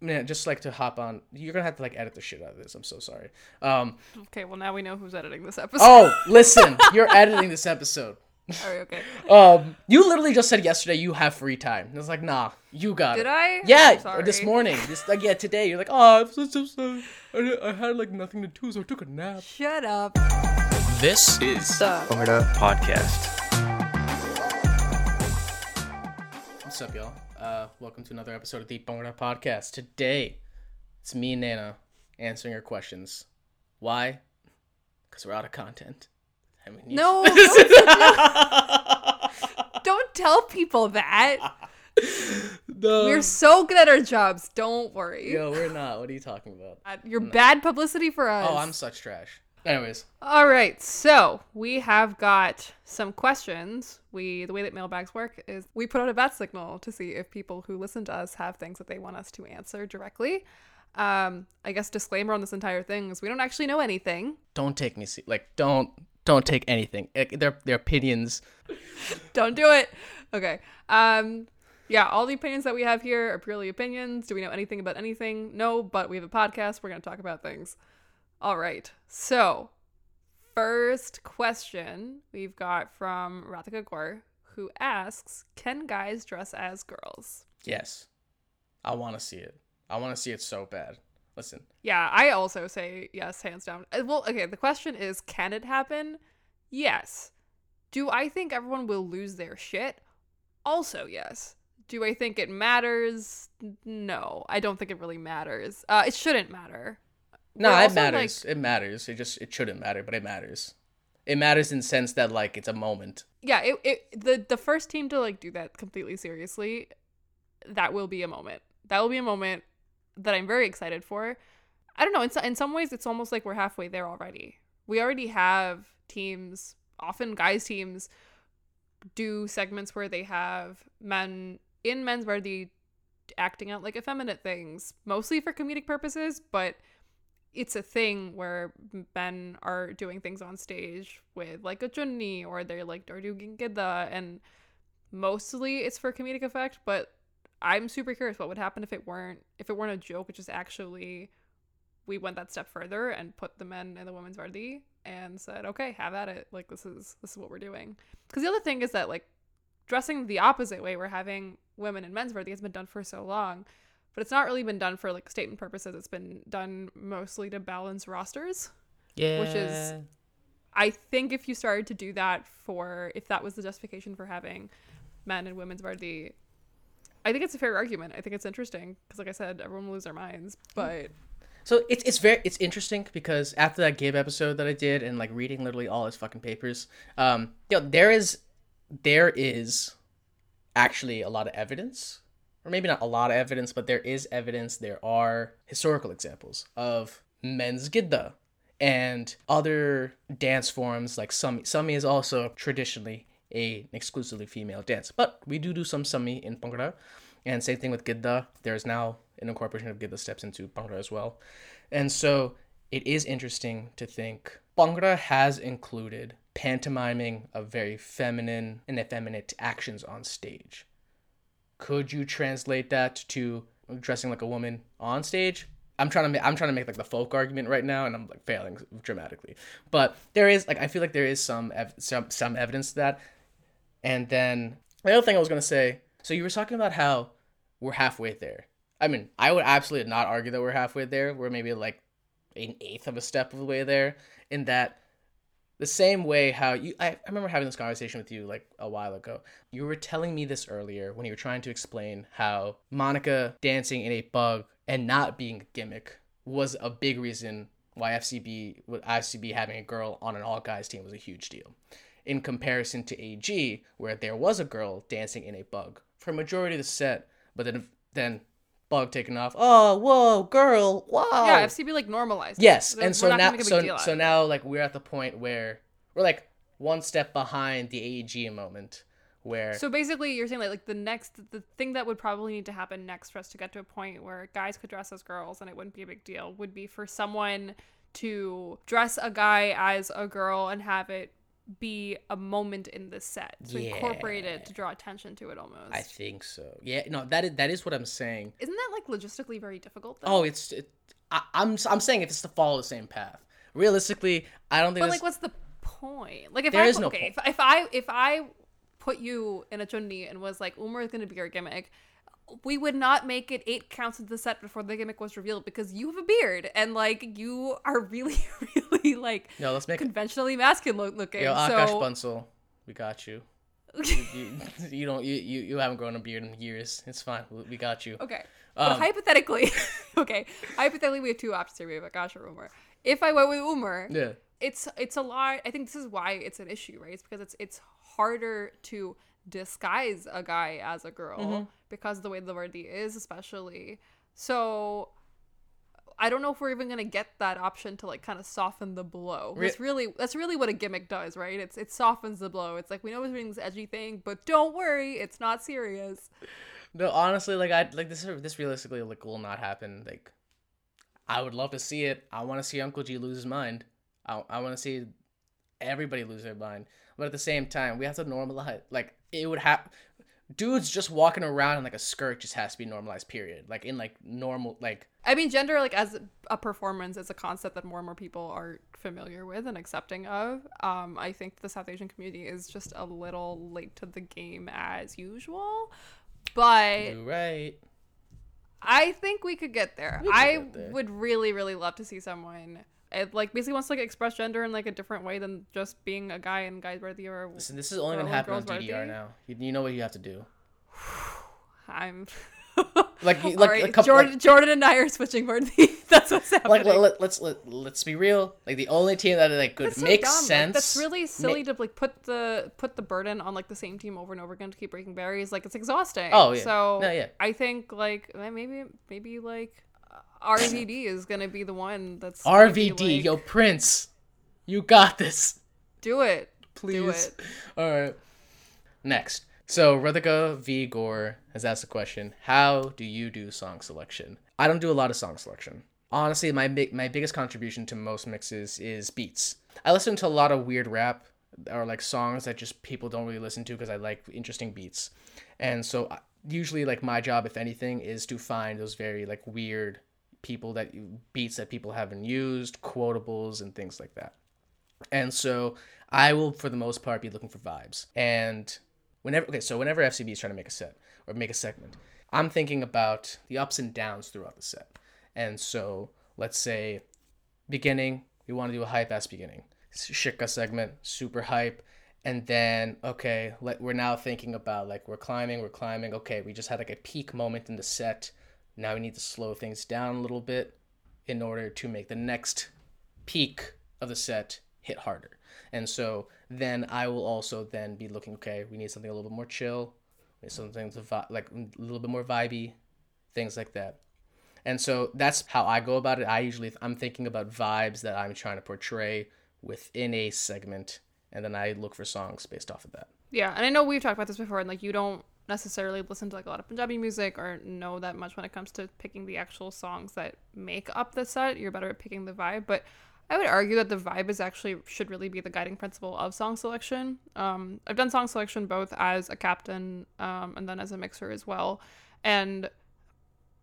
man, just like to hop on. You're gonna have to like edit the shit out of this. I'm so sorry. Um, Okay, well now we know who's editing this episode. oh, listen, you're editing this episode. All right, okay. Um, you literally just said yesterday you have free time. And I was like, nah, you got Did it. I? Yeah, I'm or this morning. This like yeah, today. You're like, oh, I'm so, so sorry. I, I had like nothing to do, so I took a nap. Shut up. This is The- Bhangra Podcast. What's up, y'all? Uh, welcome to another episode of the Bhangra Podcast. Today, it's me and Nana answering your questions. Why? Because we're out of content. I mean, you- No, don't, don't tell people that. No. We're so good at our jobs. Don't worry. Yo, we're not. What are you talking about? Uh, You're bad publicity for us. Oh, I'm such trash. Anyways, All right, so we have got some questions. We the way that mailbags work is we put out a bat signal to see if people who listen to us have things that they want us to answer directly. Um, I guess disclaimer on this entire thing is we don't actually know anything. don't take me se- like don't don't take anything. Like, Their their opinions. Don't do it. Okay. Um, yeah, all the opinions that we have here are purely opinions. Do we know anything about anything? No, but we have a podcast. We're going to talk about things. All right. So, first question we've got from Radhika Gore, who asks Can guys dress as girls? Yes, I want to see it. I want to see it so bad. Listen, Yeah, I also say yes, hands down. Uh, Well, okay, the question is Can it happen? Yes. Do I think everyone will lose their shit? Also, yes. Do I think it matters? No, I don't think it really matters. Uh, it shouldn't matter. No, it matters. like- it matters. It just it shouldn't matter, but it matters. It matters in sense that like it's a moment. yeah, it, it the the first team to like do that completely seriously, that will be a moment. That will be a moment that I'm very excited for. I don't know. In, so, in some ways, it's almost like we're halfway there already. We already have teams, often guys teams, do segments where they have men in men's vardi acting out like effeminate things, mostly for comedic purposes, but it's a thing where men are doing things on stage with like a chunni or they're like doing gidda and mostly it's for comedic effect, but I'm super curious what would happen if it weren't if it weren't a joke, which is actually we went that step further and put the men in the women's vardi and said, okay, have at it. Like this is this is what we're doing. Because the other thing is that like dressing the opposite way, we're having women in men's vardi has been done for so long, but it's not really been done for like statement purposes. It's been done mostly to balance rosters. Yeah. Which is- I think if you started to do that for if that was the justification for having men and women's vardi, I think it's a fair argument. I think it's interesting because, like I said, everyone will lose their minds. But So it's it's very it's interesting because after that Gabe episode that I did and like reading literally all his fucking papers, um, you know, there is there is actually a lot of evidence, or maybe not a lot of evidence, but there is evidence. There are historical examples of men's gidda and other dance forms like sami. Sami is also traditionally a exclusively female dance, but we do do some sami in Bhangra. And same thing with Gidda. There's now an incorporation of Gidda steps into Bhangra as well. And so it is interesting to think Bhangra has included pantomiming of very feminine and effeminate actions on stage. Could you translate that to dressing like a woman on stage? I'm trying to make, I'm trying to make like the folk argument right now, and I'm like failing dramatically. But there is like I feel like there is some ev- some some evidence to that. And then the other thing I was gonna say. So you were talking about how we're halfway there. I mean, I would absolutely not argue that we're halfway there. We're maybe like an eighth of a step of the way there. In that, the same way how you, I, I remember having this conversation with you like a while ago. You were telling me this earlier when you were trying to explain how Monica dancing in a bug and not being a gimmick was a big reason why FCB, with FCB having a girl on an all guys team was a huge deal. In comparison to AG, where there was a girl dancing in a bug for a majority of the set, but then then bug taken off. Oh, whoa, girl, wow. yeah, FCB like normalized. Yes, They're- and so now, make a big so so now, like we're at the point where we're like one step behind the AEG moment, where So basically, you're saying like, like the next, the thing that would probably need to happen next for us to get to a point where guys could dress as girls and it wouldn't be a big deal would be for someone to dress a guy as a girl and have it be a moment in the set to incorporate it to draw attention to it almost. I think so. Yeah, no, that is that is what I'm saying. Isn't that like logistically very difficult though? Oh, it's it, I, I'm I'm saying if it's to follow the same path. Realistically, I don't think. But like, what's the point? Like, if There I is put- no point. if, if I if I put you in a chunni and was like, Umar is going to be our gimmick, we would not make it eight counts of the set before the gimmick was revealed because you have a beard and like you are really, really like no, let's make conventionally masculine lo- looking. Yo, Akash so Bansal, we got you. you, you. You don't you, you you haven't grown a beard in years. It's fine. We, got you. okay, but Um, hypothetically, okay, hypothetically, we have two options here. We have Akash or Umar. If I went with Umar, Yeah. it's it's a lot i think this is why it's an issue right it's because it's it's harder to disguise a guy as a girl Mm-hmm. Because of the way the word is especially so i don't know if we're even to get that option to like kind of soften the blow that's really that's really what a gimmick does right it's it softens the blow it's like we know we're doing this edgy thing but don't worry it's not serious No, honestly, like I like this. This realistically like will not happen. Like, I would love to see it. I want to see Uncle G lose his mind. I I want to see everybody lose their mind. But at the same time, we have to normalize. Like, it would have dudes just walking around in like a skirt just has to be normalized. Period. Like in like normal like I mean, gender, like as a performance, is a concept that more and more people are familiar with and accepting of. Um, I think the South Asian community is just a little late to the game as usual, but you're right. I think we could get there. Could I get there. would really, really love to see someone. It like basically wants to like express gender in like a different way than just being a guy and guys vardi or Listen, this is only gonna happen on? DDR now. You, you know what you have to do. I'm. Like, like right, a couple. Jordan, like- Jordan and I are switching vardi. That's what's happening. like let, let, let's let, let's be real. Like the only team that like could so make dumb. Sense. that's really silly to like put the put the burden on like the same team over and over again to keep breaking barriers. Like it's exhausting. Oh, yeah. So No, yeah. I think like maybe maybe like RVD is gonna be the one that's RVD, like, yo Prince, you got this. do it, Please. do it. All right. Next. So Radhika V Gore has asked a question: How do you do song selection? I don't do a lot of song selection. Honestly, my my biggest contribution to most mixes is beats. I listen to a lot of weird rap or like songs that just people don't really listen to because I like interesting beats, and so usually like my job, if anything, is to find those very like weird people that beats that people haven't used, quotables, and things like that. And so I will, for the most part, be looking for vibes. And whenever, okay, so whenever FCB is trying to make a set or make a segment, I'm thinking about the ups and downs throughout the set. And so let's say beginning, we want to do a hype ass beginning. Shika segment, super hype. And then, okay, let, we're now thinking about like we're climbing, we're climbing. Okay, we just had like a peak moment in the set. Now we need to slow things down a little bit in order to make the next peak of the set hit harder. And so then I will also then be looking, okay, we need something a little bit more chill, we need something to vi- like a little bit more vibey, things like that. And so that's how I go about it. I usually I'm thinking about vibes that I'm trying to portray within a segment, and then I look for songs based off of that. Yeah, and I know we've talked about this before, and like you don't necessarily listen to like a lot of Punjabi music or know that much when it comes to picking the actual songs that make up the set. You're better at picking the vibe, but I would argue that the vibe is actually should really be the guiding principle of song selection. Um, I've done song selection both as a captain um, and then as a mixer as well, and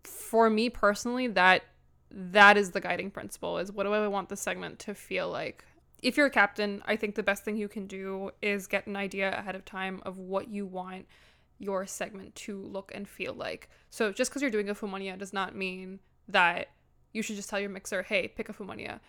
for me personally, that that is the guiding principle. Is what do I want the segment to feel like? If you're a captain, I think the best thing you can do is get an idea ahead of time of what you want your segment to look and feel like. So just because you're doing a Fumania does not mean that you should just tell your mixer, hey, pick a Fumania.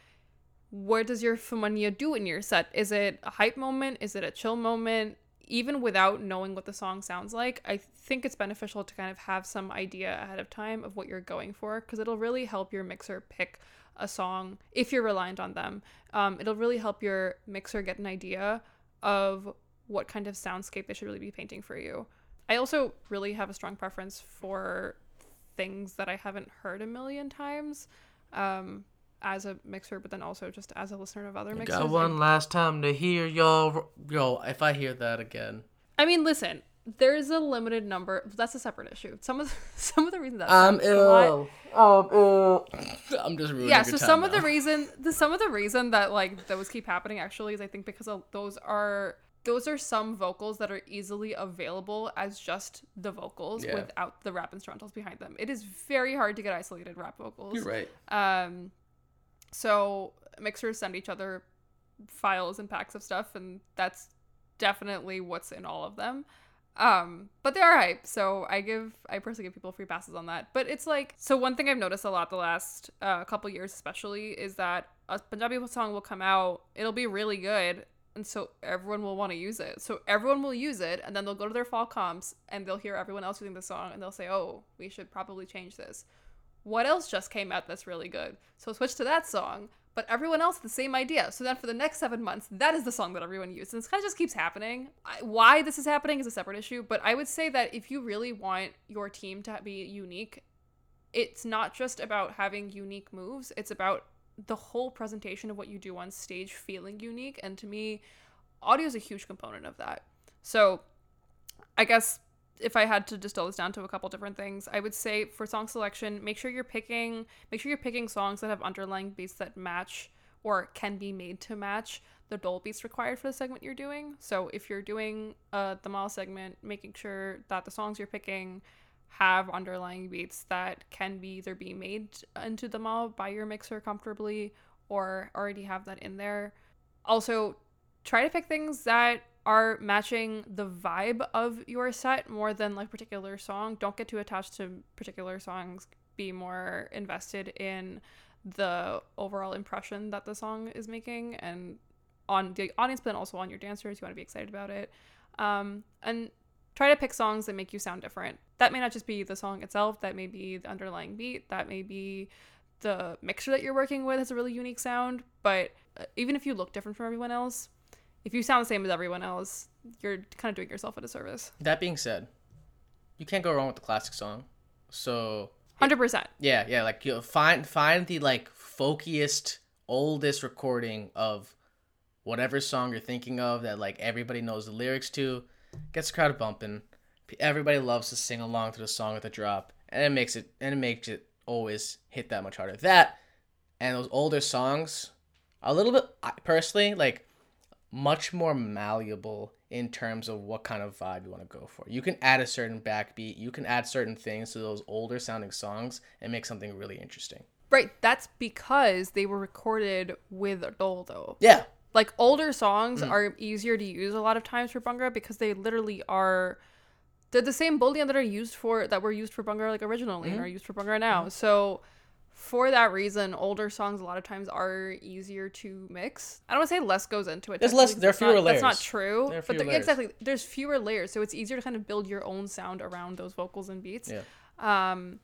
What does your Fumania do in your set? Is it a hype moment? Is it a chill moment? Even without knowing what the song sounds like, I think it's beneficial to kind of have some idea ahead of time of what you're going for because it'll really help your mixer pick a song if you're reliant on them. Um, it'll really help your mixer get an idea of what kind of soundscape they should really be painting for you. I also really have a strong preference for things that I haven't heard a million times um, as a mixer, but then also just as a listener of other mixers. Got one last time to hear y'all. Yo, if I hear that again, I mean, listen, there's a limited number. That's a separate issue. Some of the, some of the reasons that I'm a lot- ill. um, uh, I'm just ruining yeah your so time some of the now. reason the some of the reason that like those keep happening actually is i think because of, those are those are some vocals that are easily available as just the vocals Yeah. without the rap instrumentals behind them it is very hard to get isolated rap vocals You're right. um so mixers send each other files and packs of stuff and that's definitely what's in all of them um but they are hype so i give i personally give people free passes on that. But it's like so one thing i've noticed a lot the last uh, couple years especially is that a punjabi song will come out it'll be really good and so everyone will want to use it. So everyone will use it and then they'll go to their fall comps and they'll hear everyone else using the song and they'll say oh we should probably change this. What else just came out that's really good? So switch to that song, but everyone else the same idea. So then for the next seven months, that is the song that everyone used. And this kind of just keeps happening. I, why this is happening is a separate issue, but I would say that if you really want your team to be unique, it's not just about having unique moves, it's about the whole presentation of what you do on stage feeling unique. And to me, audio is a huge component of that. So I guess if I had to distill this down to a couple different things, I would say for song selection, make sure you're picking make sure you're picking songs that have underlying beats that match or can be made to match the dhol beats required for the segment you're doing. So if you're doing uh, dhamaal segment, making sure that the songs you're picking have underlying beats that can be either be made into dhamaal by your mixer comfortably or already have that in there. Also, try to pick things that are matching the vibe of your set more than like particular song. Don't get too attached to particular songs. Be more invested in the overall impression that the song is making and on the audience but then also on your dancers. You want to be excited about it. Um, and try to pick songs that make you sound different. That may not just be the song itself, that may be the underlying beat, that may be the mixer that you're working with has a really unique sound, but uh, even if you look different from everyone else, if you sound the same as everyone else, you're kind of doing yourself a disservice. That being said, you can't go wrong with the classic song. So 100%. yeah, yeah, like you find find the like folkiest, oldest recording of whatever song you're thinking of that like everybody knows the lyrics to, gets the crowd bumping. Everybody loves to sing along to the song at the drop, and it makes it and it makes it always hit that much harder. That and those older songs, a little bit I- personally like much more malleable in terms of what kind of vibe you want to go for. You can add a certain backbeat, you can add certain things to those older sounding songs and make something really interesting. Right, that's because they were recorded with a dhol though. Yeah. Like older songs mm. are easier to use a lot of times for Bhangra because they literally are they're the same boliyan that are used for that were used for Bhangra like originally and mm-hmm. are used for Bhangra now. Mm-hmm. So for that reason, older songs a lot of times are easier to mix. I don't want to say less goes into it. There's less- there are fewer not, That's not true. There are but fewer there, layers. exactly, there's fewer layers, so it's easier to kind of build your own sound around those vocals and beats. Yeah. Um,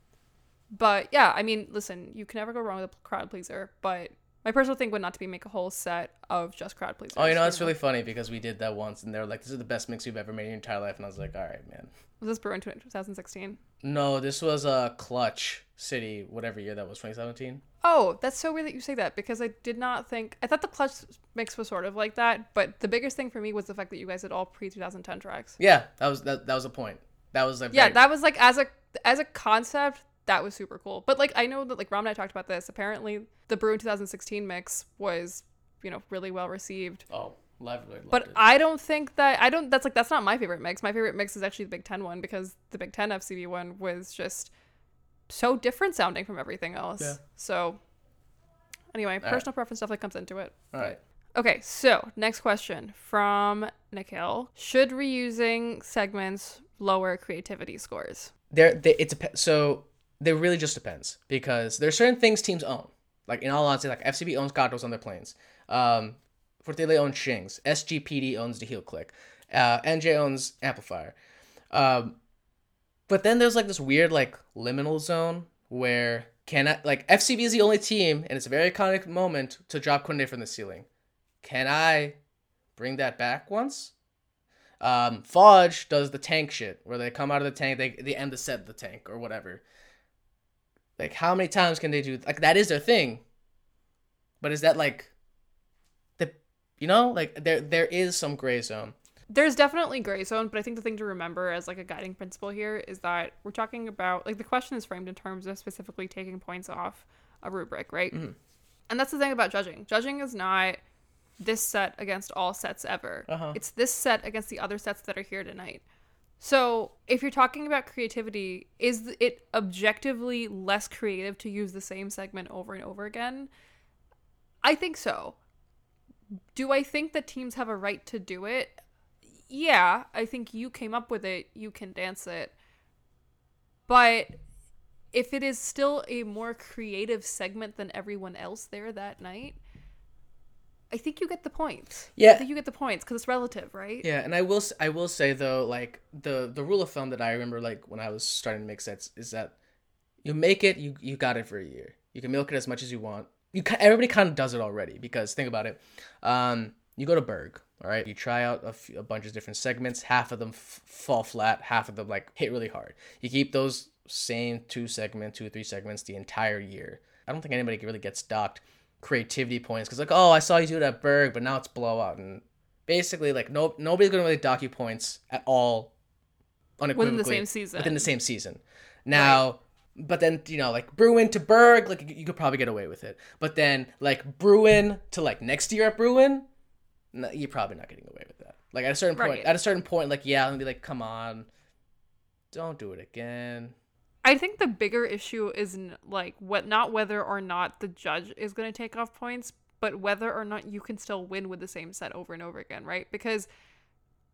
but yeah, I mean, listen, you can never go wrong with a crowd pleaser. But my personal thing would not to be make a whole set of just crowd pleasers. Oh, you know, it's really funny because we did that once and they were like, this is the best mix you've ever made in your entire life. And I was like, all right, man. Was this Bruin 2016? No, this was a Clutch City, whatever year that was, 2017. Oh, that's so weird that you say that because I did not think I thought the clutch mix was sort of like that, but the biggest thing for me was the fact that you guys had all pre 2010 tracks. Yeah, that was that, that was a point. That was like Yeah, very- that was like as a as a concept, that was super cool. But like I know that like Ram and I talked about this. Apparently, the Bruin 2016 mix was you know really well received. Oh, loved it. But it. I don't think that I don't. That's like that's not my favorite mix. My favorite mix is actually the Big Ten one because the Big Ten FCB one was just so different sounding from everything else. Yeah. So anyway, personal preference definitely comes into it. all right. Okay, so next question from Nikhil: Should reusing segments lower creativity scores? there they, it depends so there really just depends because there's certain things teams own like in all honesty like fcb owns gatos on their planes um fortele owns shings sgpd owns the heel click uh nj owns amplifier um but then there's like this weird like liminal zone where can I like FCB is the only team and it's a very iconic moment to drop Kunde from the ceiling. Can I bring that back once? Um, Fudge does the tank shit where they come out of the tank, they they end the set the tank or whatever. Like how many times can they do like that is their thing. But is that like the you know, like there there is some gray zone. There's definitely gray zone, but I think the thing to remember as like a guiding principle here is that we're talking about like the question is framed in terms of specifically taking points off a rubric, right? And that's the thing about judging. Judging is not this set against all sets ever. Uh-huh. It's this set against the other sets that are here tonight. So, if you're talking about creativity, is it objectively less creative to use the same segment over and over again? I think so. Do I think that teams have a right to do it? Yeah, I think you came up with it, you can dance it. But if it is still a more creative segment than everyone else there that night, I think you get the points. I Yeah. think you get the points because it's relative, right? Yeah, and I will I will say though, like the the rule of thumb that I remember, like when I was starting to make sets, is that you make it, you you got it for a year. You can milk it as much as you want. You everybody kind of does it already because think about it. Um, you go to Berg, all right. You try out a, f- a bunch of different segments. Half of them f- fall flat. Half of them like hit really hard. You keep those same two segments, two or three segments the entire year. I don't think anybody really gets docked creativity points because like oh I saw you do it at Berg, but now it's blowout and basically like no nobody's gonna really dock you points at all unequivocally within the same season. within the same season now but then you know like bruin to berg like you could probably get away with it but then like bruin to like next year at bruin no, you're probably not getting away with that like at a certain point Right. at a certain point like yeah i'm gonna be like come on don't do it again I think the bigger issue is like what not whether or not the judge is going to take off points, but whether or not you can still win with the same set over and over again, right? Because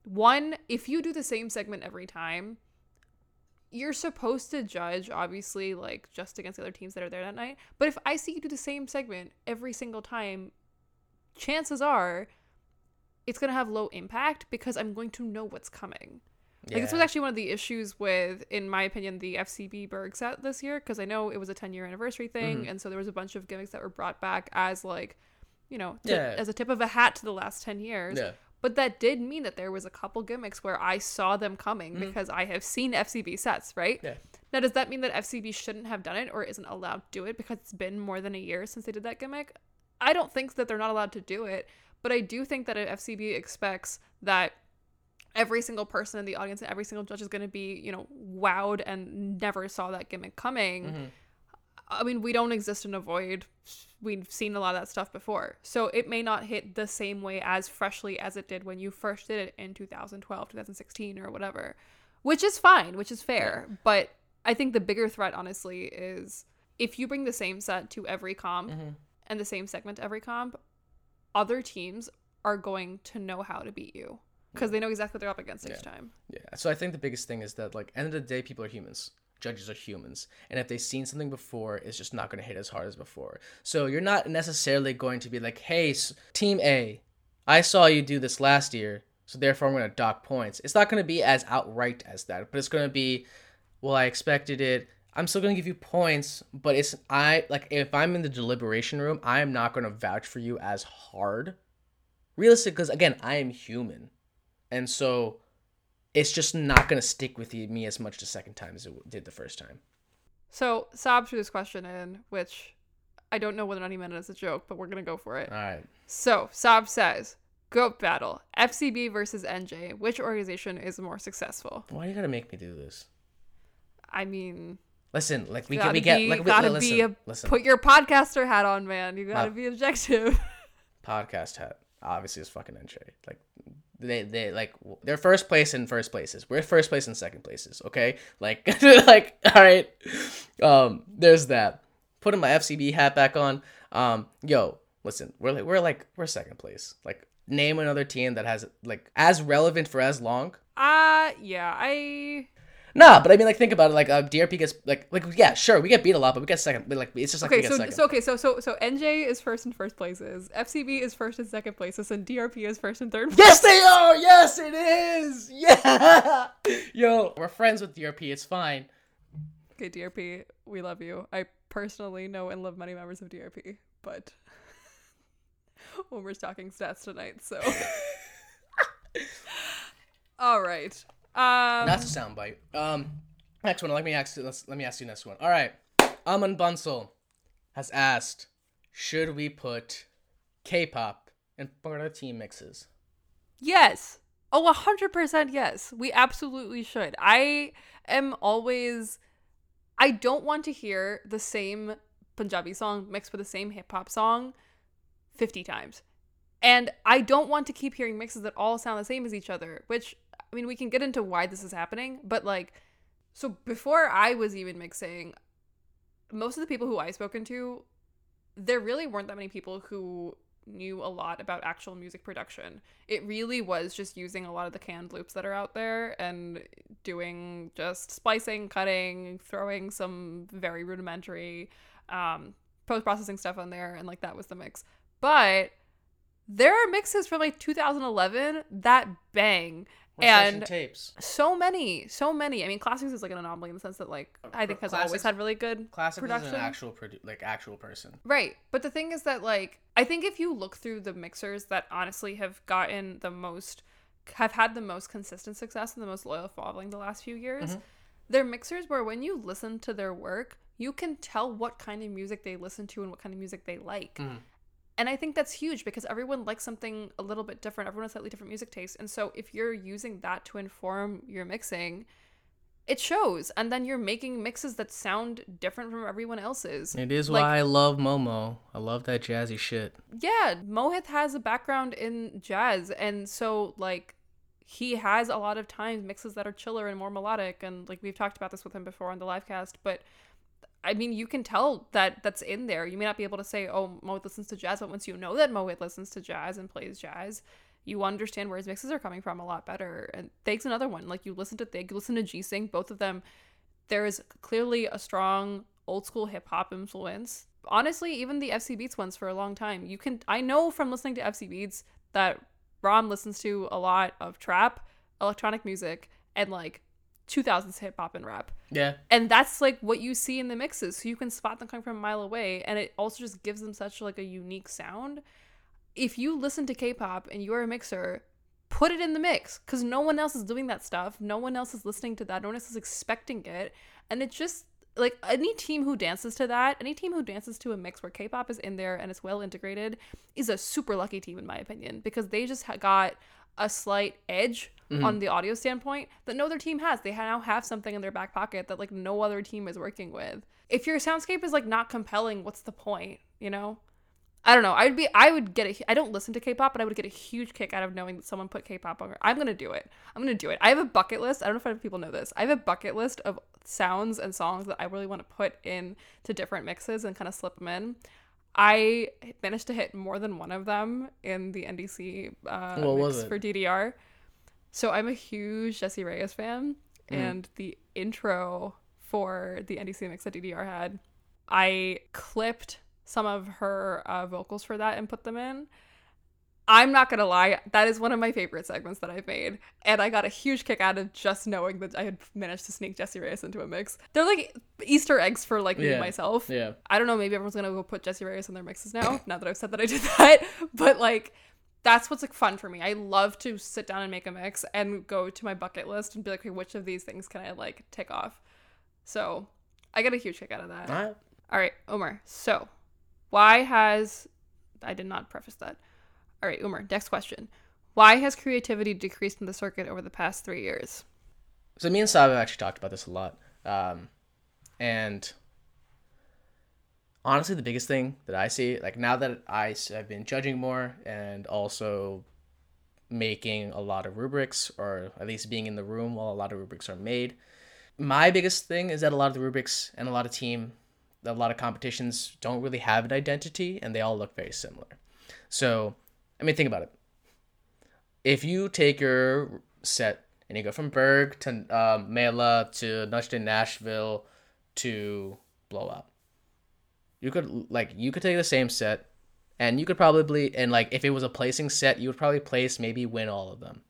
one, if you do the same segment every time, you're supposed to judge obviously like just against the other teams that are there that night. But if I see you do the same segment every single time, chances are it's going to have low impact because I'm going to know what's coming. Like this was actually one of the issues with, in my opinion, the FCB Berg set this year because I know it was a 10 year anniversary thing, Mm-hmm. and so there was a bunch of gimmicks that were brought back as like, you know, to, Yeah. as a tip of a hat to the last 10 years. Yeah. But that did mean that there was a couple gimmicks where I saw them coming Mm-hmm. because I have seen FCB sets, right? Yeah. Now, does that mean that FCB shouldn't have done it or isn't allowed to do it because it's been more than a year since they did that gimmick? I don't think that they're not allowed to do it, but I do think that if FCB expects that every single person in the audience and every single judge is going to be, you know, wowed and never saw that gimmick coming. Mm-hmm. I mean, we don't exist in a void. We've seen a lot of that stuff before. So it may not hit the same way as freshly as it did when you first did it in 2012, 2016, or whatever, which is fine, which is fair. But I think the bigger threat, honestly, is if you bring the same set to every comp Mm-hmm. and the same segment to every comp, other teams are going to know how to beat you because they know exactly what they're up against each time. Yeah. So I think the biggest thing is that like end of the day, people are humans. Judges are humans, and if they've seen something before, it's just not going to hit as hard as before. So you're not necessarily going to be like, "Hey, Team A, I saw you do this last year, so therefore I'm going to dock points." It's not going to be as outright as that, but it's going to be, "Well, I expected it. I'm still going to give you points, but it's I like if I'm in the deliberation room, I am not going to vouch for you as hard." Realistic, because again, I am human. And so it's just not going to stick with me as much the second time as it did the first time. So Saab threw this question in, which I don't know whether or not he meant it as a joke, but we're gonna go for it. All right. So Saab says, "Goat battle: FCB versus NJ. Which organization is more successful?" Why do you got to make me do this? I mean, Listen, like we gotta we get, be, like we, gotta listen, be a listen. put your podcaster hat on, man. You gotta Wow. be objective. podcast hat obviously is fucking NJ. Like they, they like they're first place in first places. We're first place in second places. Okay, like, like all right. Um, there's that. Putting my FCB hat back on. Um, yo, listen, we're like we're like we're second place. Like, name another team that has like as relevant for as long. Uh yeah, I Nah, but I mean, like, think about it. Like, uh, DRP gets like, like, yeah, sure, we get beat a lot, but we get second. But like, it's just like we okay. get So, second. so okay, so so so NJ is first and first places. FCB is first and second places, and DRP is first and third. yes, they are. Yes, it is. Yeah. Yo, we're friends with DRP. It's fine. Okay, DRP, we love you. I personally know and love many members of DRP, but Umar's talking stats tonight, so. All right. Um, That's a soundbite. Um, next one. Let me ask. Let's, let me ask you next one. All right. Amun Bansal has asked, should we put K-pop in part of team mixes? yes. Oh, 100% yes. We absolutely should. I am always I don't want to hear the same Punjabi song mixed with the same hip hop song 50 times. And I don't want to keep hearing mixes that all sound the same as each other, which I mean, we can get into why this is happening, but like so before I was even mixing, most of the people who I've spoken to, there really weren't that many people who knew a lot about actual music production. It really was just using a lot of the canned loops that are out there and doing just splicing, cutting, throwing some very rudimentary um, post processing stuff on there, and like that was the mix. But there are mixes from like 2011 that bang. And tapes. so many, so many. I mean, classics is like an anomaly in the sense that like I think has always had really good Classic is production. an actual produ- like actual person. Right. But the thing is that like I think if you look through the mixers that honestly have gotten the most have had the most consistent success and the most loyal following the last few years, mm-hmm. they're mixers where when you listen to their work, you can tell what kind of music they listen to and what kind of music they like. Mm-hmm. And I think that's huge because everyone likes something a little bit different. Everyone has slightly different music tastes. And so if you're using that to inform your mixing, it shows. And then you're making mixes that sound different from everyone else's. It is Like- why I love Momo. I love that jazzy shit. yeah, Mohit has a background in jazz, and so like he has a lot of times mixes that are chiller and more melodic, and like we've talked about this with him before on the live cast, but I mean, you can tell that that's in there. You may not be able to say, "Oh, Mohit listens to jazz," but once you know that Mohit listens to jazz and plays jazz, you understand where his mixes are coming from a lot better. And Thig's another one. Like you listen to Thig, you listen to G Sing, both of them. There is clearly a strong old school hip hop influence. Honestly, even the FC Beats ones for a long time. You can I know from listening to FC Beats that Ram listens to a lot of trap, electronic music, and like 2000s hip hop and rap. Yeah. and that's like what you see in the mixes. So you can spot them coming from a mile away and it also just gives them such like a unique sound. If you listen to k-pop and you're a mixer put it in the mix because no one else is doing that stuff. No one else is listening to that. No one else is expecting it. And it just like any team who dances to that any team who dances to a mix where k-pop is in there and it's well integrated is a super lucky team in my opinion because they just ha- got a slight edge on the audio standpoint that no other team has. They now have something in their back pocket that like no other team is working with. If your soundscape is like not compelling, what's the point? You know? I don't know. I'd be. I would get a. I don't listen to K-pop, but I would get a huge kick out of knowing that someone put K-pop on. I'm gonna do it. I'm gonna do it. I have a bucket list. I don't know if people know this. I have a bucket list of sounds and songs that I really want to put in to different mixes and kind of slip them in. I managed to hit more than one of them in the NDC uh, mix for DDR. So I'm a huge Jessie Reyez fan, and the intro for the NDC mix that DDR had, I clipped some of her uh, vocals for that and put them in. I'm not gonna lie, that is one of my favorite segments that I've made, and I got a huge kick out of just knowing that I had managed to sneak Jessie Reyez into a mix. They're like Easter eggs for like me Yeah. and myself. Yeah. I don't know, maybe everyone's gonna go put Jessie Reyez in their mixes now, now that I've said that I did that. But like that's what's like fun for me. I love to sit down and make a mix and go to my bucket list and be like, okay, which of these things can I like tick off? So I get a huge kick out of that. All right. All right, Umar. So why has I did not preface that. All right, Umar, next question. Why has creativity decreased in the circuit over the past three years? So me and Sav have actually talked about this a lot. Um, and honestly, the biggest thing that I see, like now that i have been judging more and also making a lot of rubrics, or at least being in the room while a lot of rubrics are made, my biggest thing is that a lot of the rubrics and a lot of team, a lot of competitions don't really have an identity, and they all look very similar. So, I mean, think about it. If you take your set and you go from Berg to um, Mela to Nashville, Nashville to Blowout, you could like you could take the same set, and you could probably and like if it was a placing set, you would probably place maybe win all of them,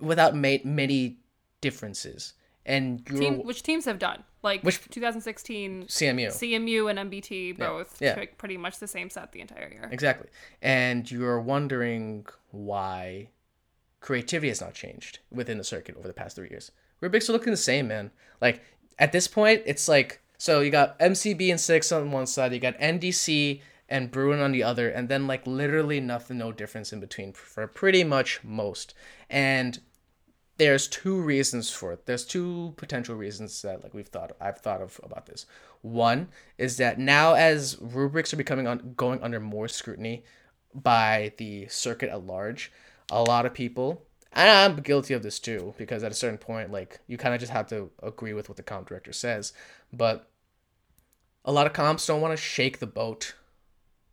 without ma- many differences. And Team, which teams have done? Like Which- 2016 CMU CMU and MBT both yeah. took pretty much the same set the entire year. Exactly. And you're wondering why creativity has not changed within the circuit over the past three years. Rubrics are looking the same, man. Like at this point, it's like so you got MCB and six on one side, you got NDC and Bruin on the other, and then like literally nothing, no difference in between for pretty much most. And there's two reasons for it. There's two potential reasons that like we've thought I've thought of about this. One is that now as rubrics are becoming on going under more scrutiny by the circuit at large, a lot of people and I'm guilty of this too because at a certain point like you kind of just have to agree with what the comp director says, but a lot of comps don't want to shake the boat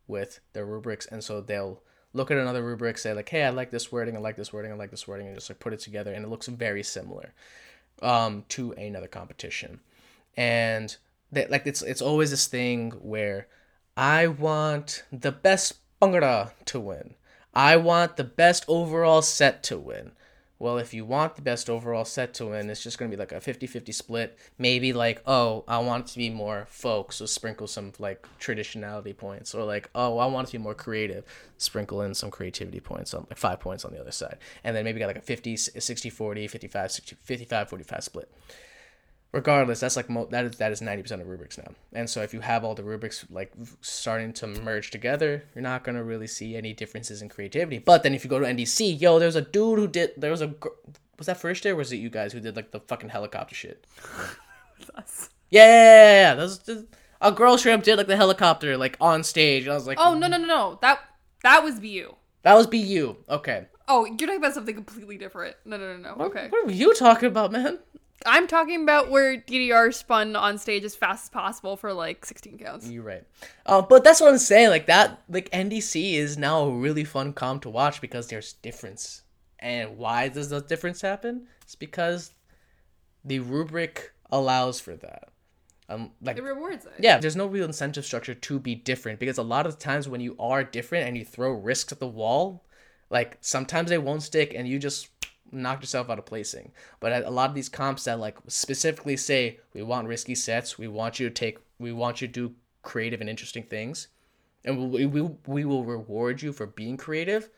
with their rubrics and so they'll look at another rubric say like hey i like this wording i like this wording i like this wording and just like put it together and it looks very similar um, to another competition. And that like it's it's always this thing where i want the best bhangra to win i want the best overall set to win well, if you want the best overall set to win, it's just going to be like a 50 50 split. Maybe like, oh, I want it to be more folk, so sprinkle some like traditionality points. Or like, oh, I want it to be more creative, sprinkle in some creativity points, on like five points on the other side. And then maybe got like a 50, 60 40, 55, 60, 55 45 split regardless that's like mo- that is that is 90% of rubrics now and so if you have all the rubrics like starting to merge together you're not going to really see any differences in creativity but then if you go to ndc yo there's a dude who did there was a was that first day or was it you guys who did like the fucking helicopter shit us. yeah yeah yeah, yeah. That was just, a girl shrimp did like the helicopter like on stage and i was like oh no no no no that that was bu that was bu okay Oh, you're talking about something completely different. No, no, no, no. What, okay. What are you talking about, man? I'm talking about where DDR spun on stage as fast as possible for like 16 counts. You're right. Uh, but that's what I'm saying. Like that, like NDC is now a really fun comp to watch because there's difference. And why does the difference happen? It's because the rubric allows for that. Um, like it rewards it. Yeah, there's no real incentive structure to be different because a lot of times when you are different and you throw risks at the wall, like sometimes they won't stick and you just knocked yourself out of placing. But a lot of these comps that like specifically say we want risky sets, we want you to take, we want you to do creative and interesting things, and we we, we will reward you for being creative.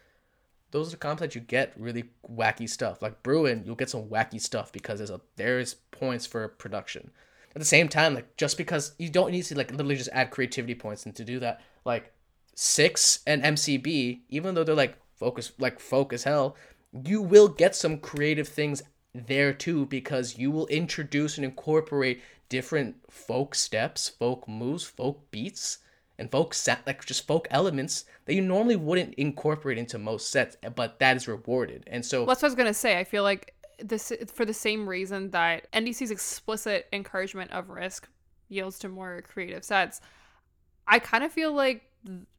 Those are comps that you get really wacky stuff. Like Bruin, you'll get some wacky stuff because there's a there's points for production. At the same time, like just because you don't need to like literally just add creativity points and to do that, like six and MCB, even though they're like focus like focus hell, you will get some creative things there too because you will introduce and incorporate different folk steps, folk moves, folk beats, and folk set like just folk elements that you normally wouldn't incorporate into most sets, but that is rewarded. And so that's what I was gonna say. I feel like this for the same reason that NDC's explicit encouragement of risk yields to more creative sets. I kind of feel like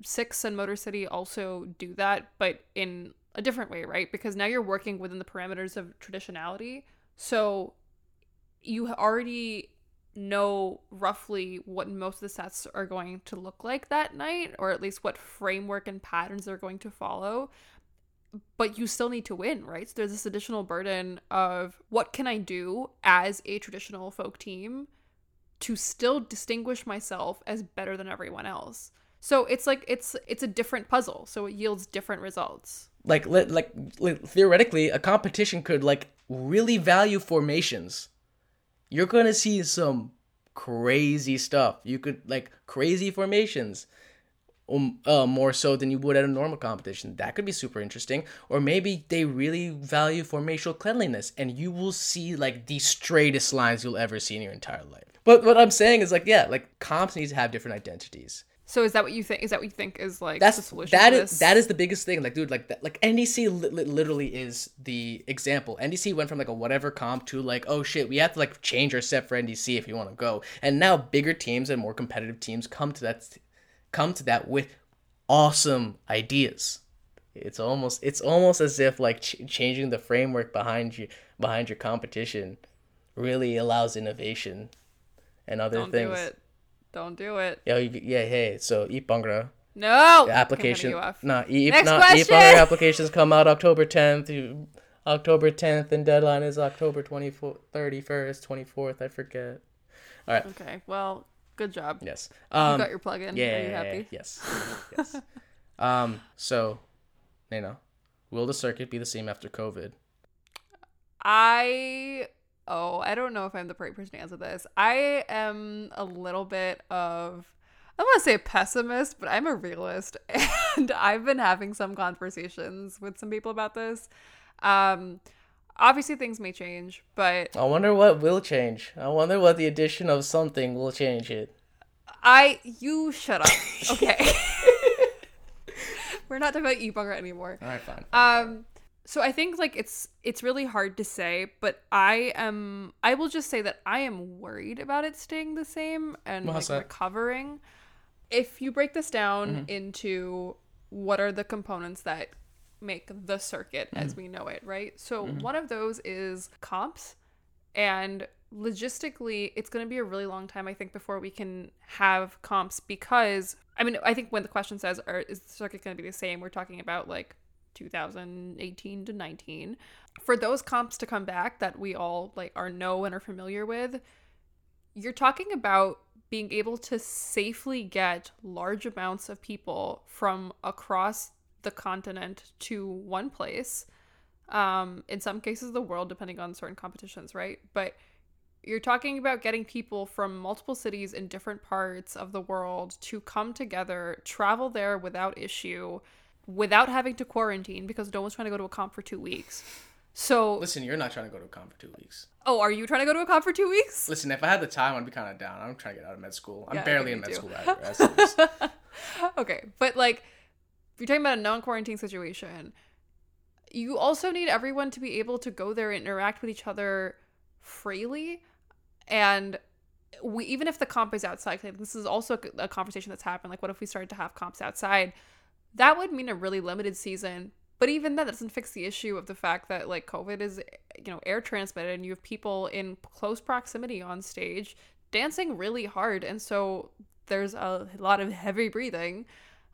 Six and Motor City also do that, but in a different way, right? Because now you're working within the parameters of traditionality. So you already know roughly what most of the sets are going to look like that night, or at least what framework and patterns they're going to follow. But you still need to win, right? So there's this additional burden of what can I do as a traditional folk team to still distinguish myself as better than everyone else. So it's like it's it's a different puzzle, so it yields different results like like, like theoretically a competition could like really value formations. You're gonna see some crazy stuff. You could like crazy formations um, uh, more so than you would at a normal competition. That could be super interesting. Or maybe they really value formational cleanliness and you will see like the straightest lines you'll ever see in your entire life. But what i'm saying is like yeah like comps need to have different identities so is that what you think? Is that what you think is like that's the solution? That is that is the biggest thing. Like, dude, like that, like NDC li- literally is the example. NDC went from like a whatever comp to like, oh shit, we have to like change our set for NDC if you want to go. And now bigger teams and more competitive teams come to that, come to that with awesome ideas. It's almost it's almost as if like ch- changing the framework behind you behind your competition really allows innovation and other Don't things. Don't do it. Yeah, yeah, hey. So eat bhangra. No. The application. No, eat Next not question. eat bhangra applications come out October 10th. October 10th and deadline is October 24th, 31st, 24th. I forget. All right. Okay. Well, good job. Yes. Um, you got your plug in. Yeah. Are you happy? Yes. yes. um. So, you know, will the circuit be the same after COVID? I oh, I don't know if I'm the right person to answer this. I am a little bit of I want to say pessimist, but I'm a realist, and I've been having some conversations with some people about this. Um, obviously, things may change, but I wonder what will change. I wonder what the addition of something will change it. I you shut up, okay? We're not talking about e-bugger anymore. All right, fine. Um, so I think like it's it's really hard to say, but I am I will just say that I am worried about it staying the same and Well, like that? recovering. If you break this down Mm-hmm. into what are the components that make the circuit Mm-hmm. as we know it, right? So one of those is comps and logistically it's going to be a really long time i think before we can have comps because i mean i think when the question says are, is the circuit going to be the same we're talking about like 2018 to 19 for those comps to come back that we all like are know and are familiar with you're talking about being able to safely get large amounts of people from across the continent to one place. Um in some cases the world depending on certain competitions right? But you're talking about getting people from multiple cities in different parts of the world to come together travel there without issue without having to quarantine because no one's trying to go to a comp for two weeks so Listen, you're not trying to go to a comp for two weeks. oh are you trying to go to a comp for two weeks Listen, if I had the time, I'd be kind of down. I'm trying to get out of med school. I'm Yeah, barely in med too. school. Right? That's okay, but like if you're talking about a non-quarantine situation, you also need everyone to be able to go there and interact with each other freely and we even if the comp is outside this is also a conversation that's happened like what if we started to have comps outside that would mean a really limited season but even that doesn't fix the issue of the fact that like covid is you know air transmitted and you have people in close proximity on stage dancing really hard and so there's a lot of heavy breathing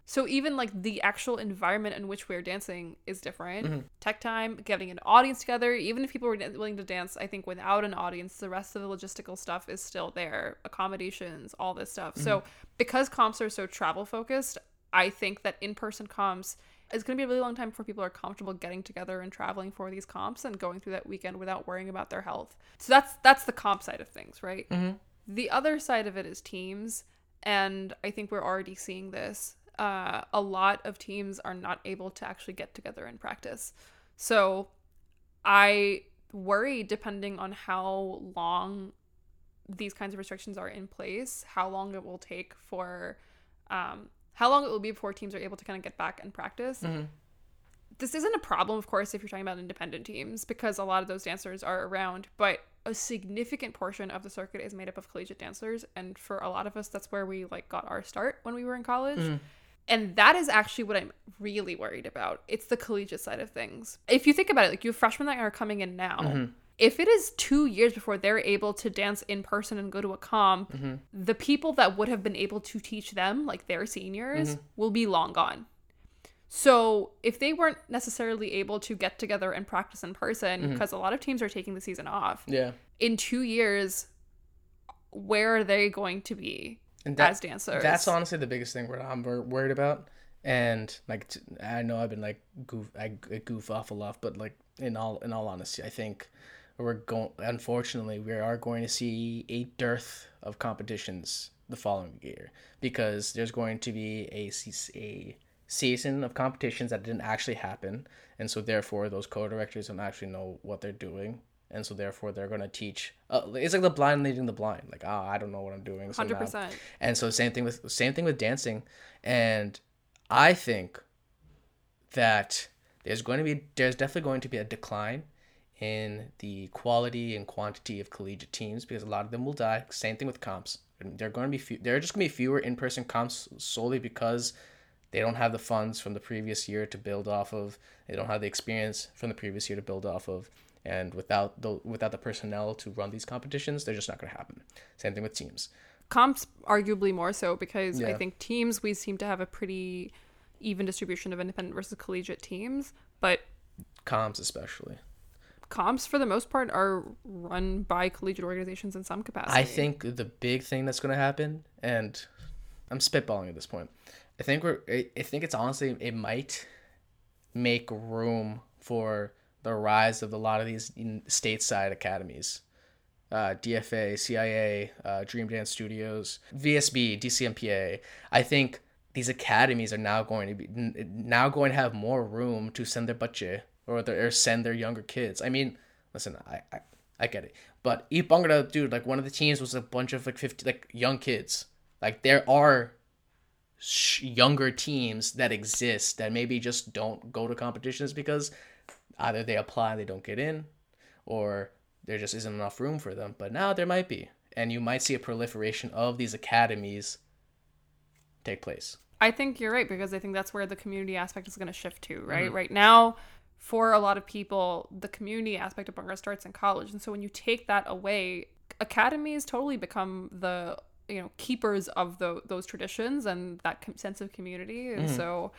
so even like the actual environment in which we're dancing is different. Mm-hmm. Tech time, getting an audience together, even if people were willing to dance, I think without an audience, the rest of the logistical stuff is still there, accommodations, all this stuff. So mm-hmm. because comps are so travel focused, I think that in-person comps is going to be a really long time before people are comfortable getting together and traveling for these comps and going through that weekend without worrying about their health. So that's that's the comp side of things, right? The other side of it is teams, and I think we're already seeing this. Uh, a lot of teams are not able to actually get together and practice. So I worry, depending on how long these kinds of restrictions are in place, how long it will take for, um, how long it will be before teams are able to kind of get back and practice. Mm-hmm. This isn't a problem, of course, if you're talking about independent teams, because a lot of those dancers are around, but a significant portion of the circuit is made up of collegiate dancers, and for a lot of us, that's where we like got our start when we were in college. Mm-hmm. And that is actually what I'm really worried about. It's the collegiate side of things. If you think about it, like you have freshmen that are coming in now. Mm-hmm. If it is two years before they're able to dance in person and go to a comp, mm-hmm. the people that would have been able to teach them, like their seniors, mm-hmm. will be long gone. So if they weren't necessarily able to get together and practice in person, mm-hmm. because a lot of teams are taking the season off, Yeah. in two years, where are they going to be And that- as dancers? That's honestly the biggest thing where I'm worried about. And like I know I've been like goof I goof off a lot, but like in all in all honesty, I think we're going. Unfortunately, we are going to see a dearth of competitions the following year because there's going to be a a season of competitions that didn't actually happen, and so therefore those co-directors don't actually know what they're doing. And so, therefore, they're going to teach. Uh, it's like the blind leading the blind. Like, ah, I don't know what I'm doing. so Hundred percent. and so same thing with same thing with dancing. And I think that there's going to be there's definitely going to be a decline in the quality and quantity of collegiate teams because a lot of them will die. Same thing with comps. They're going to be few, there are just going to be fewer in-person comps solely because they don't have the funds from the previous year to build off of. They don't have the experience from the previous year to build off of. And without the without the personnel to run these competitions, they're just not going to happen. Same thing with teams. Comps arguably more so because I think teams we seem to have a pretty even distribution of independent versus collegiate teams, but Comps especially. Comps for the most part are run by collegiate organizations in some capacity. I think the big thing that's going to happen, and I'm spitballing at this point. I think we're. I think it's honestly it might make room for the rise of a lot of these stateside academies, uh, DFA, CIA, uh, Dream Dance Studios, VSB, DCMPA. I think these academies are now going to be now going to have more room to send their budget or, their, or send their younger kids. I mean, listen, I, I, I get it, but Eat Bhangra, dude, like one of the teams was a bunch of like fifty like young kids. Like there are sh- younger teams that exist that maybe just don't go to competitions because either they apply they don't get in, or there just isn't enough room for them. But now there might be, and you might see a proliferation of these academies take place. I think you're right because I think that's where the community aspect is going to shift to, right? Mm-hmm. Right now, for a lot of people, the community aspect of Bhangra starts in college. And so when you take that away, academies totally become the you know keepers of the, those traditions and that com- sense of community. And mm. so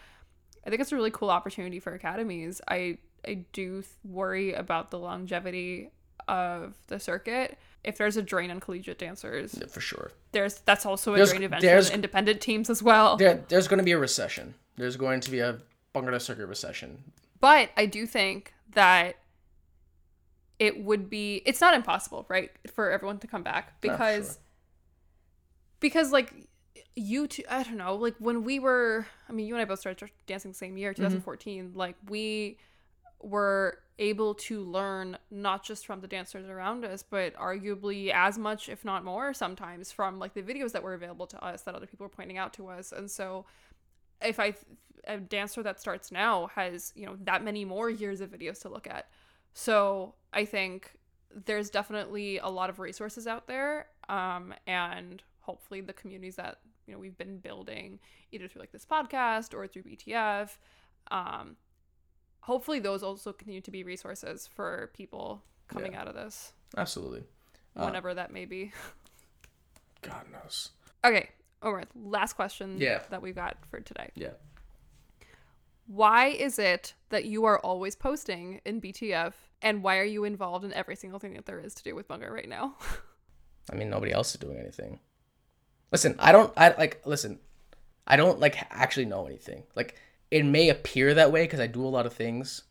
i think it's a really cool opportunity for academies. I i do worry about the longevity of the circuit. If there's a drain on collegiate dancers yeah, for sure. there's that's also a there's, drain eventually on independent teams as well. There, there's going to be a recession. There's going to be a Bhangra circuit recession but i do think that it would be it's not impossible right for everyone to come back because sure because like you two i don't know like when we were i mean you and i both started dancing the same year 2014 mm-hmm. like we were able to learn not just from the dancers around us but arguably as much if not more sometimes from like the videos that were available to us that other people were pointing out to us and so if i a dancer that starts now has you know that many more years of videos to look at. So i think there's definitely a lot of resources out there um, and hopefully the communities that you know we've been building either through like this podcast or through BTF um hopefully those also continue to be resources for people coming yeah. out of this. Absolutely. Whenever uh, that may be. God knows. Okay all right last question yeah. that we've got for today yeah why is it that you are always posting in BTF and why are you involved in every single thing that there is to do with Bhangra right now? I mean, nobody else is doing anything. Listen, I don't I like listen. I don't like actually know anything. Like it may appear that way because I do a lot of things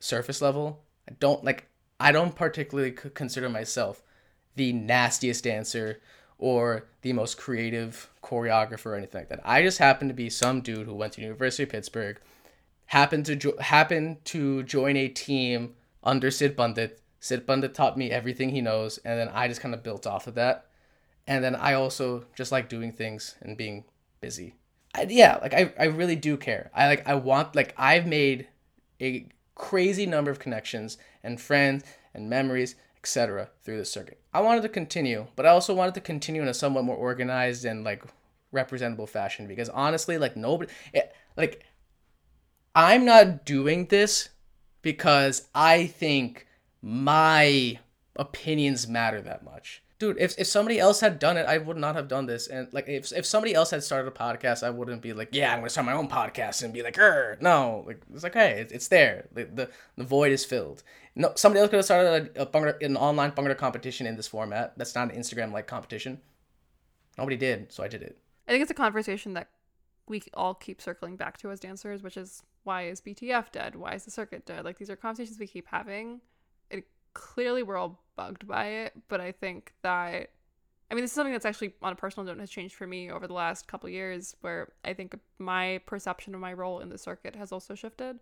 surface level. I don't like I don't particularly consider myself the nastiest dancer or the most creative choreographer or anything like that. I just happen to be some dude who went to University of Pittsburgh, happened to jo- happened to join a team under Sid Bundit. Sid Bundit taught me everything he knows, and then I just kind of built off of that and then I also just like doing things and being busy. I, yeah, like I, I really do care. I like I want like I've made a crazy number of connections and friends and memories, etc. through the circuit. I wanted to continue, but I also wanted to continue in a somewhat more organized and like representable fashion because honestly, like nobody it, eh, like I'm not doing this because I think my opinions matter that much dude if, if somebody else had done it i would not have done this and like if, if somebody else had started a podcast i wouldn't be like yeah i'm gonna start my own podcast and be like er no like it's like hey it's, it's there the, the the void is filled no somebody else could have started a, a an online Bhangra competition in this format that's not an instagram like competition. Nobody did so i did it. I think it's a conversation that we all keep circling back to as dancers which is why is btf dead? Why is the circuit dead? Like these are conversations we keep having. It clearly we're all bugged by it, but I think that I mean this is something that's actually on a personal note has changed for me over the last couple years where I think my perception of my role in the circuit has also shifted.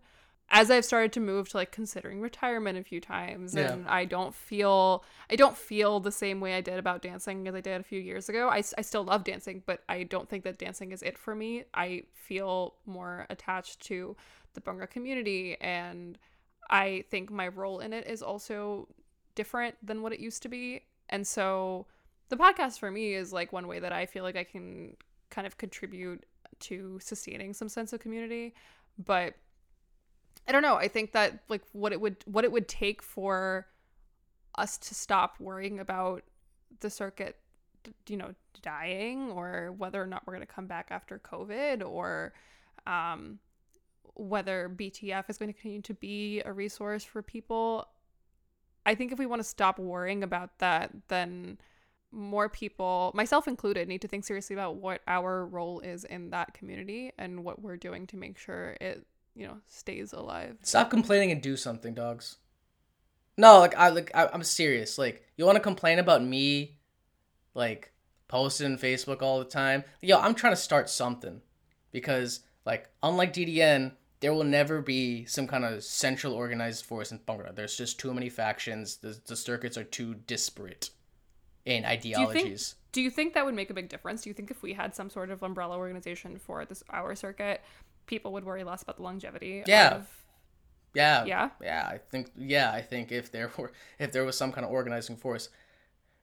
As I've started to move to like considering retirement a few times yeah. and I don't feel I don't feel the same way I did about dancing as I did a few years ago. I, I still love dancing, but I don't think that dancing is it for me. I feel more attached to the Bhangra community and I think my role in it is also different than what it used to be. And so the podcast for me is like one way that I feel like I can kind of contribute to sustaining some sense of community. But I don't know. I think that like what it would what it would take for us to stop worrying about the circuit you know dying or whether or not we're going to come back after covid or um whether BTF is going to continue to be a resource for people. I think if we want to stop worrying about that, then more people, myself included, need to think seriously about what our role is in that community and what we're doing to make sure it, you know, stays alive. Stop complaining and do something, dogs. No, like I like I, I'm serious. Like you want to complain about me, like posting on Facebook all the time. Yo, I'm trying to start something, because like unlike DDN, there will never be some kind of central organized force in Bhangra. There's just too many factions. The the circuits are too disparate in Do you ideologies. think? Do you think that would make a big difference? Do you think if we had some sort of umbrella organization for this our circuit, people would worry less about the longevity? Yeah. Of, Yeah. Yeah? Yeah, I think yeah, I think if there were if there was some kind of organizing force,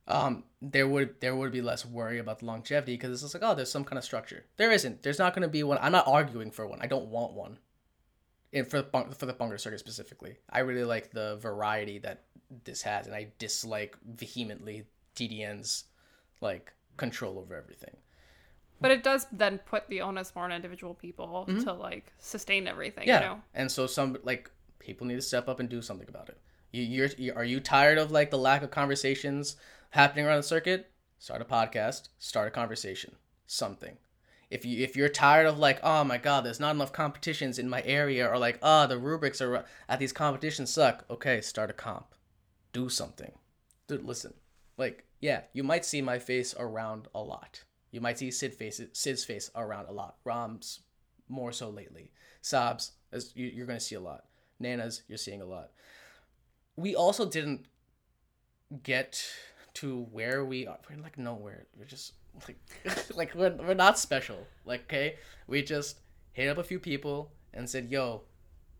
um there would there would be less worry about the longevity because it's just like, oh, there's some kind of structure. There isn't. There's not going to be one. I'm not arguing for one. I don't want one. And for the bunk, for the Bhangra circuit specifically, I really like the variety that this has, and I dislike vehemently TDN's like control over everything. But it does then put the onus more on individual people to like sustain everything. Mm-hmm. Yeah, You know. and so some like people need to step up and do something about it. You, you're, you are you tired of like the lack of conversations happening around the circuit? Start a podcast. Start a conversation. Something. If you if you're tired of like oh my god there's not enough competitions in my area or like oh the rubrics are at these competitions suck okay start a comp do something dude listen like yeah you might see my face around a lot you might see sid face sid's face around a lot. Ram's more so lately. Sobs as you, you're going to see a lot. Nanas you're seeing a lot. We also didn't get to where we are. We're like nowhere. We're just like like we're, we're not special like okay? We just hit up a few people and said yo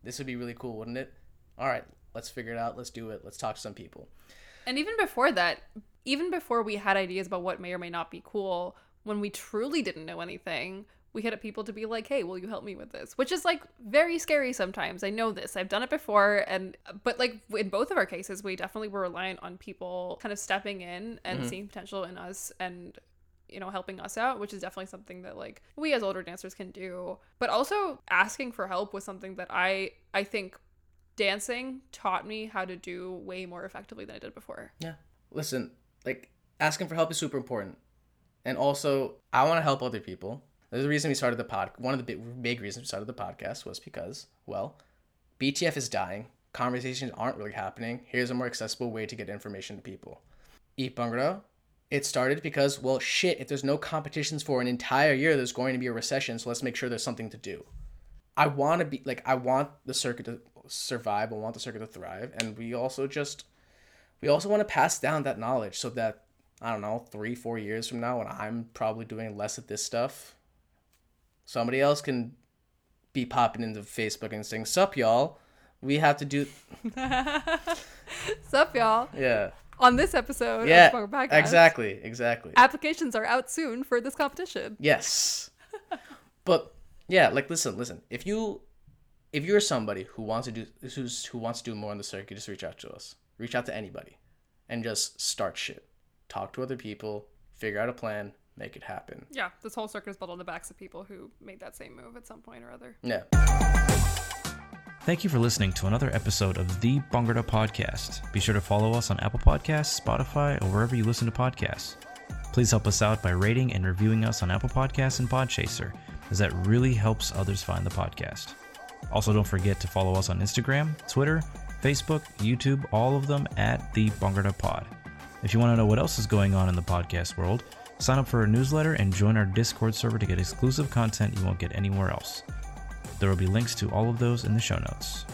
this would be really cool wouldn't it? All right let's figure it out. Let's do it. Let's talk to some people. And even before that, even before we had ideas about what may or may not be cool, when we truly didn't know anything, we hit up people to be like, "Hey, will you help me with this?" Which is like very scary sometimes. I know this. I've done it before and but like in both of our cases, we definitely were reliant on people kind of stepping in and mm-hmm. seeing potential in us and you know helping us out which is definitely something that like we as older dancers can do but also asking for help was something that i i think dancing taught me how to do way more effectively than i did before Yeah. Listen, like asking for help is super important. And also, I want to help other people. There's a reason we started the pod. One of the big, big reasons we started the podcast was because, well, BTF is dying. Conversations aren't really happening. Here's a more accessible way to get information to people. Eat. It started because, well, shit, if there's no competitions for an entire year, there's going to be a recession, so let's make sure there's something to do. I want to be, like, I want the circuit to survive. I want the circuit to thrive. And we also just, we also want to pass down that knowledge so that I don't know, three, four years from now, when I'm probably doing less of this stuff, somebody else can be popping into Facebook and saying, "Sup, y'all? We have to do." Sup, y'all? Yeah, On this episode yeah, of Spark Podcast, exactly, exactly. applications are out soon for this competition. Yes. but yeah, like listen, listen. If you if you're somebody who wants to do who's who wants to do more on the circuit, just reach out to us. Reach out to anybody and just start shit. Talk to other people, figure out a plan, make it happen. Yeah, this whole circuit is built on the backs of people who made that same move at some point or other. Yeah. Thank you for listening to another episode of the Bhangra Podcast. Be sure to follow us on Apple Podcasts, Spotify, or wherever you listen to podcasts. Please help us out by rating and reviewing us on Apple Podcasts and Podchaser, as that really helps others find the podcast. Also, don't forget to follow us on Instagram, Twitter, Facebook, YouTube, all of them at the Bhangra Pod. If you want to know what else is going on in the podcast world, sign up for our newsletter and join our Discord server to get exclusive content you won't get anywhere else. There will be links to all of those in the show notes.